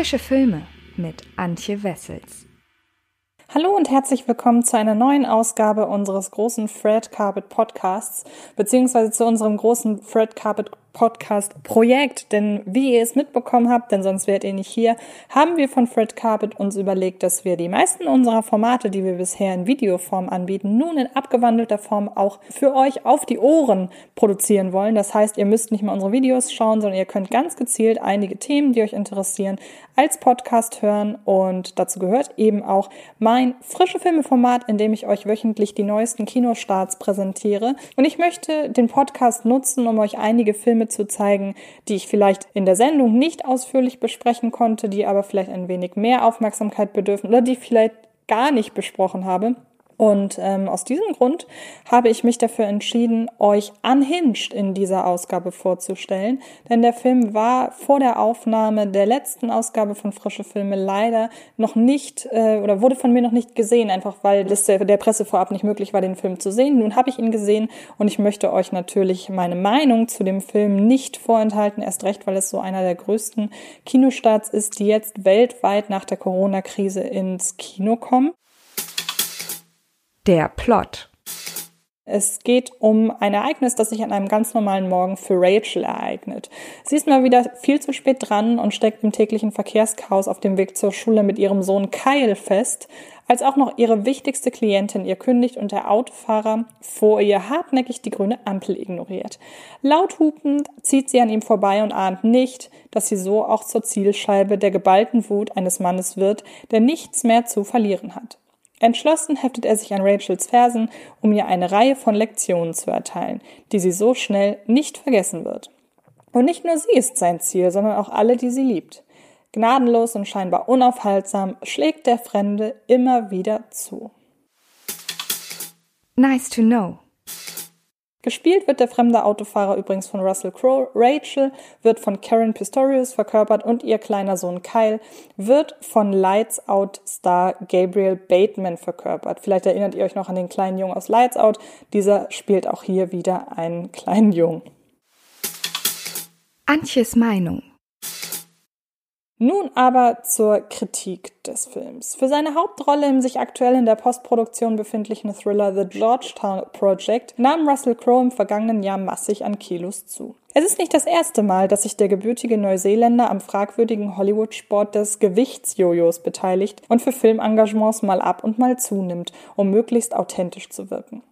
Frische Filme mit Antje Wessels. Hallo und herzlich willkommen zu einer neuen Ausgabe unseres großen Fred Carpet Podcasts, beziehungsweise zu unserem großen Fred Carpet Podcast-Projekt, denn wie ihr es mitbekommen habt, denn sonst wärt ihr nicht hier, haben wir von Fred Carpet uns überlegt, dass wir die meisten unserer Formate, die wir bisher in Videoform anbieten, nun in abgewandelter Form auch für euch auf die Ohren produzieren wollen. Das heißt, ihr müsst nicht mal unsere Videos schauen, sondern ihr könnt ganz gezielt einige Themen, die euch interessieren, als Podcast hören und dazu gehört eben auch mein frische Filmeformat, in dem ich euch wöchentlich die neuesten Kinostarts präsentiere. Und ich möchte den Podcast nutzen, um euch einige Filme Filme zu zeigen, die ich vielleicht in der Sendung nicht ausführlich besprechen konnte, die aber vielleicht ein wenig mehr Aufmerksamkeit bedürfen oder die vielleicht gar nicht besprochen habe. Und ähm, aus diesem Grund habe ich mich dafür entschieden, euch Unhinged in dieser Ausgabe vorzustellen. Denn der Film war vor der Aufnahme der letzten Ausgabe von Frische Filme leider noch nicht äh, oder wurde von mir noch nicht gesehen, einfach weil es der, der Presse vorab nicht möglich war, den Film zu sehen. Nun habe ich ihn gesehen und ich möchte euch natürlich meine Meinung zu dem Film nicht vorenthalten, erst recht, weil es so einer der größten Kinostarts ist, die jetzt weltweit nach der Corona-Krise ins Kino kommen. Der Plot. Es geht um ein Ereignis, das sich an einem ganz normalen Morgen für Rachel ereignet. Sie ist mal wieder viel zu spät dran und steckt im täglichen Verkehrschaos auf dem Weg zur Schule mit ihrem Sohn Kyle fest, als auch noch ihre wichtigste Klientin ihr kündigt und der Autofahrer vor ihr hartnäckig die grüne Ampel ignoriert. Laut hupend zieht sie an ihm vorbei und ahnt nicht, dass sie so auch zur Zielscheibe der geballten Wut eines Mannes wird, der nichts mehr zu verlieren hat. Entschlossen heftet er sich an Rachels Fersen, um ihr eine Reihe von Lektionen zu erteilen, die sie so schnell nicht vergessen wird. Und nicht nur sie ist sein Ziel, sondern auch alle, die sie liebt. Gnadenlos und scheinbar unaufhaltsam schlägt der Fremde immer wieder zu. Nice to know. Gespielt wird der fremde Autofahrer übrigens von Russell Crowe. Rachel wird von Karen Pistorius verkörpert und ihr kleiner Sohn Kyle wird von Lights Out Star Gabriel Bateman verkörpert. Vielleicht erinnert ihr euch noch an den kleinen Jungen aus Lights Out. Dieser spielt auch hier wieder einen kleinen Jungen. Antjes Meinung. Nun aber zur Kritik des Films. Für seine Hauptrolle im sich aktuell in der Postproduktion befindlichen Thriller The Georgetown Project nahm Russell Crowe im vergangenen Jahr massig an Kilos zu. Es ist nicht das erste Mal, dass sich der gebürtige Neuseeländer am fragwürdigen Hollywood-Sport des Gewichtsjojos beteiligt und für Filmengagements mal ab und mal zunimmt, um möglichst authentisch zu wirken.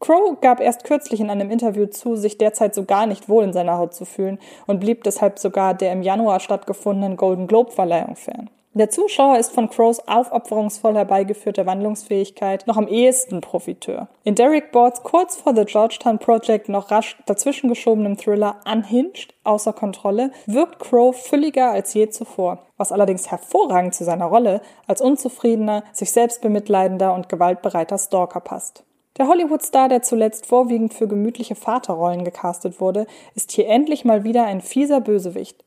Crow gab erst kürzlich in einem Interview zu, sich derzeit so gar nicht wohl in seiner Haut zu fühlen und blieb deshalb sogar der im Januar stattgefundenen Golden Globe Verleihung fern. Der Zuschauer ist von Crows aufopferungsvoll herbeigeführter Wandlungsfähigkeit noch am ehesten Profiteur. In Derek Boards kurz vor The Georgetown Project noch rasch dazwischengeschobenem Thriller Unhinged außer Kontrolle wirkt Crow fülliger als je zuvor, was allerdings hervorragend zu seiner Rolle als unzufriedener, sich selbst bemitleidender und gewaltbereiter Stalker passt. Der Hollywood-Star, der zuletzt vorwiegend für gemütliche Vaterrollen gecastet wurde, ist hier endlich mal wieder ein fieser Bösewicht.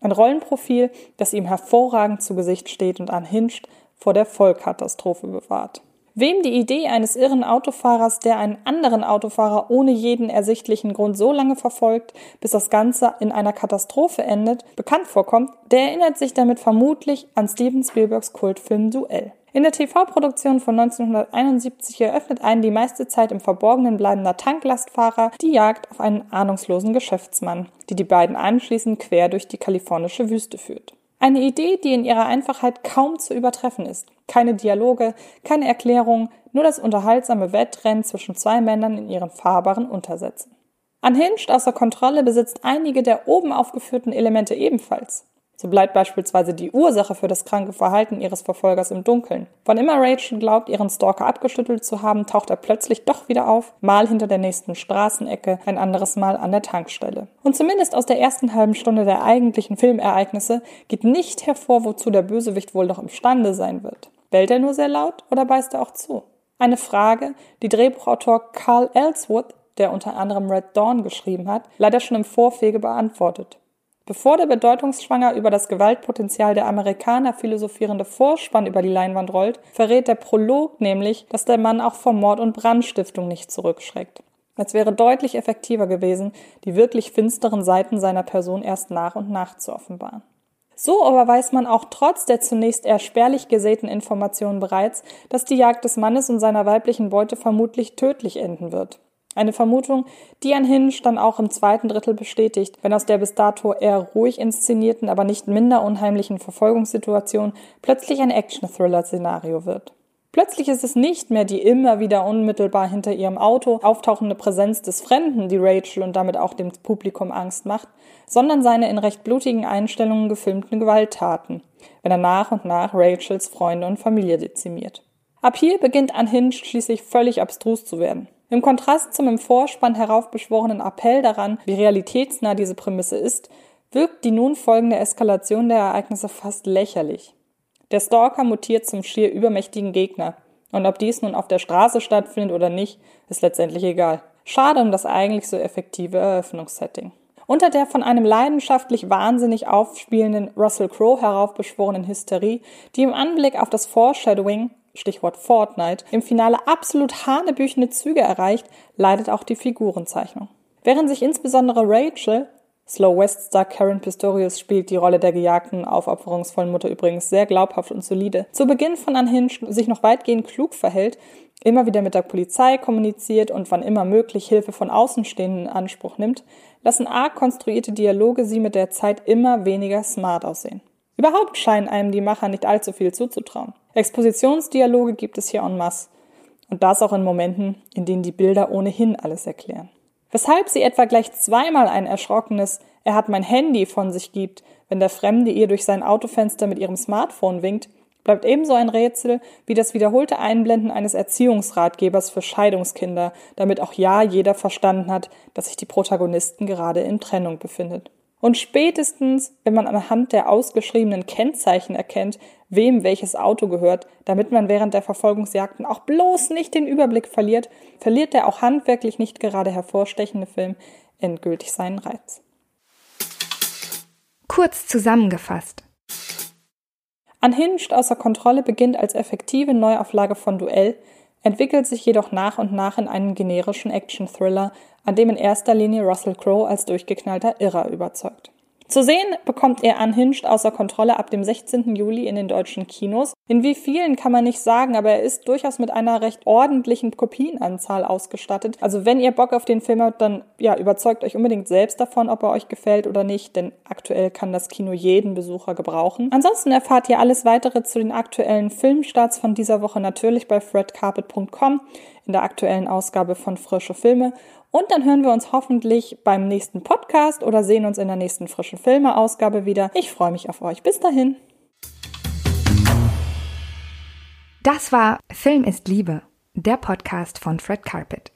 Ein Rollenprofil, das ihm hervorragend zu Gesicht steht und anhinscht vor der Vollkatastrophe bewahrt. Wem die Idee eines irren Autofahrers, der einen anderen Autofahrer ohne jeden ersichtlichen Grund so lange verfolgt, bis das Ganze in einer Katastrophe endet, bekannt vorkommt, der erinnert sich damit vermutlich an Steven Spielbergs Kultfilm Duell. In der TV-Produktion von 1971 eröffnet einen die meiste Zeit im Verborgenen bleibender Tanklastfahrer die Jagd auf einen ahnungslosen Geschäftsmann, die die beiden anschließend quer durch die kalifornische Wüste führt. Eine Idee, die in ihrer Einfachheit kaum zu übertreffen ist. Keine Dialoge, keine Erklärung, nur das unterhaltsame Wettrennen zwischen zwei Männern in ihren fahrbaren Untersätzen. Unhinged außer Kontrolle besitzt einige der oben aufgeführten Elemente ebenfalls. So bleibt beispielsweise die Ursache für das kranke Verhalten ihres Verfolgers im Dunkeln. Wann immer Rachel glaubt, ihren Stalker abgeschüttelt zu haben, taucht er plötzlich doch wieder auf, mal hinter der nächsten Straßenecke, ein anderes Mal an der Tankstelle. Und zumindest aus der ersten halben Stunde der eigentlichen Filmereignisse geht nicht hervor, wozu der Bösewicht wohl noch imstande sein wird. Bellt er nur sehr laut oder beißt er auch zu? Eine Frage, die Drehbuchautor Carl Ellsworth, der unter anderem Red Dawn geschrieben hat, leider schon im Vorfege beantwortet. Bevor der bedeutungsschwanger über das Gewaltpotenzial der Amerikaner philosophierende Vorspann über die Leinwand rollt, verrät der Prolog nämlich, dass der Mann auch vor Mord und Brandstiftung nicht zurückschreckt. Es wäre deutlich effektiver gewesen, die wirklich finsteren Seiten seiner Person erst nach und nach zu offenbaren. So aber weiß man auch trotz der zunächst eher spärlich gesäten Informationen bereits, dass die Jagd des Mannes und seiner weiblichen Beute vermutlich tödlich enden wird. Eine Vermutung, die ein Hinge dann auch im zweiten Drittel bestätigt, wenn aus der bis dato eher ruhig inszenierten, aber nicht minder unheimlichen Verfolgungssituation plötzlich ein Action-Thriller-Szenario wird. Plötzlich ist es nicht mehr die immer wieder unmittelbar hinter ihrem Auto auftauchende Präsenz des Fremden, die Rachel und damit auch dem Publikum Angst macht, sondern seine in recht blutigen Einstellungen gefilmten Gewalttaten, wenn er nach und nach Rachels Freunde und Familie dezimiert. Ab hier beginnt Unhinged schließlich völlig abstrus zu werden. Im Kontrast zum im Vorspann heraufbeschworenen Appell daran, wie realitätsnah diese Prämisse ist, wirkt die nun folgende Eskalation der Ereignisse fast lächerlich. Der Stalker mutiert zum schier übermächtigen Gegner. Und ob dies nun auf der Straße stattfindet oder nicht, ist letztendlich egal. Schade um das eigentlich so effektive Eröffnungssetting. Unter der von einem leidenschaftlich wahnsinnig aufspielenden Russell Crowe heraufbeschworenen Hysterie, die im Anblick auf das Foreshadowing Stichwort Fortnite, im Finale absolut hanebüchene Züge erreicht, leidet auch die Figurenzeichnung. Während sich insbesondere Rachel, Slow West Star Karen Pistorius spielt die Rolle der gejagten, aufopferungsvollen Mutter übrigens sehr glaubhaft und solide, zu Beginn von Unhinged sich noch weitgehend klug verhält, immer wieder mit der Polizei kommuniziert und wann immer möglich Hilfe von Außenstehenden in Anspruch nimmt, lassen arg konstruierte Dialoge sie mit der Zeit immer weniger smart aussehen. Überhaupt scheinen einem die Macher nicht allzu viel zuzutrauen. Expositionsdialoge gibt es hier en masse. Und das auch in Momenten, in denen die Bilder ohnehin alles erklären. Weshalb sie etwa gleich zweimal ein erschrockenes Er hat mein Handy von sich gibt, wenn der Fremde ihr durch sein Autofenster mit ihrem Smartphone winkt, bleibt ebenso ein Rätsel wie das wiederholte Einblenden eines Erziehungsratgebers für Scheidungskinder, damit auch ja jeder verstanden hat, dass sich die Protagonisten gerade in Trennung befindet. Und spätestens, wenn man anhand der ausgeschriebenen Kennzeichen erkennt, wem welches Auto gehört, damit man während der Verfolgungsjagden auch bloß nicht den Überblick verliert, verliert der auch handwerklich nicht gerade hervorstechende Film endgültig seinen Reiz. Kurz zusammengefasst. Unhinged außer Kontrolle beginnt als effektive Neuauflage von Duell, entwickelt sich jedoch nach und nach in einen generischen Action-Thriller, an dem in erster Linie Russell Crowe als durchgeknallter Irrer überzeugt. Zu sehen bekommt er Unhinged außer Kontrolle ab dem 16. Juli in den deutschen Kinos. In wie vielen kann man nicht sagen, aber er ist durchaus mit einer recht ordentlichen Kopienanzahl ausgestattet. Also wenn ihr Bock auf den Film habt, dann ja, überzeugt euch unbedingt selbst davon, ob er euch gefällt oder nicht, denn aktuell kann das Kino jeden Besucher gebrauchen. Ansonsten erfahrt ihr alles weitere zu den aktuellen Filmstarts von dieser Woche natürlich bei fredcarpet.com in der aktuellen Ausgabe von Frische Filme und dann hören wir uns hoffentlich beim nächsten Podcast oder sehen uns in der nächsten frischen Filme-Ausgabe wieder. Ich freue mich auf euch. Bis dahin. Das war Film ist Liebe, der Podcast von Fred Carpet.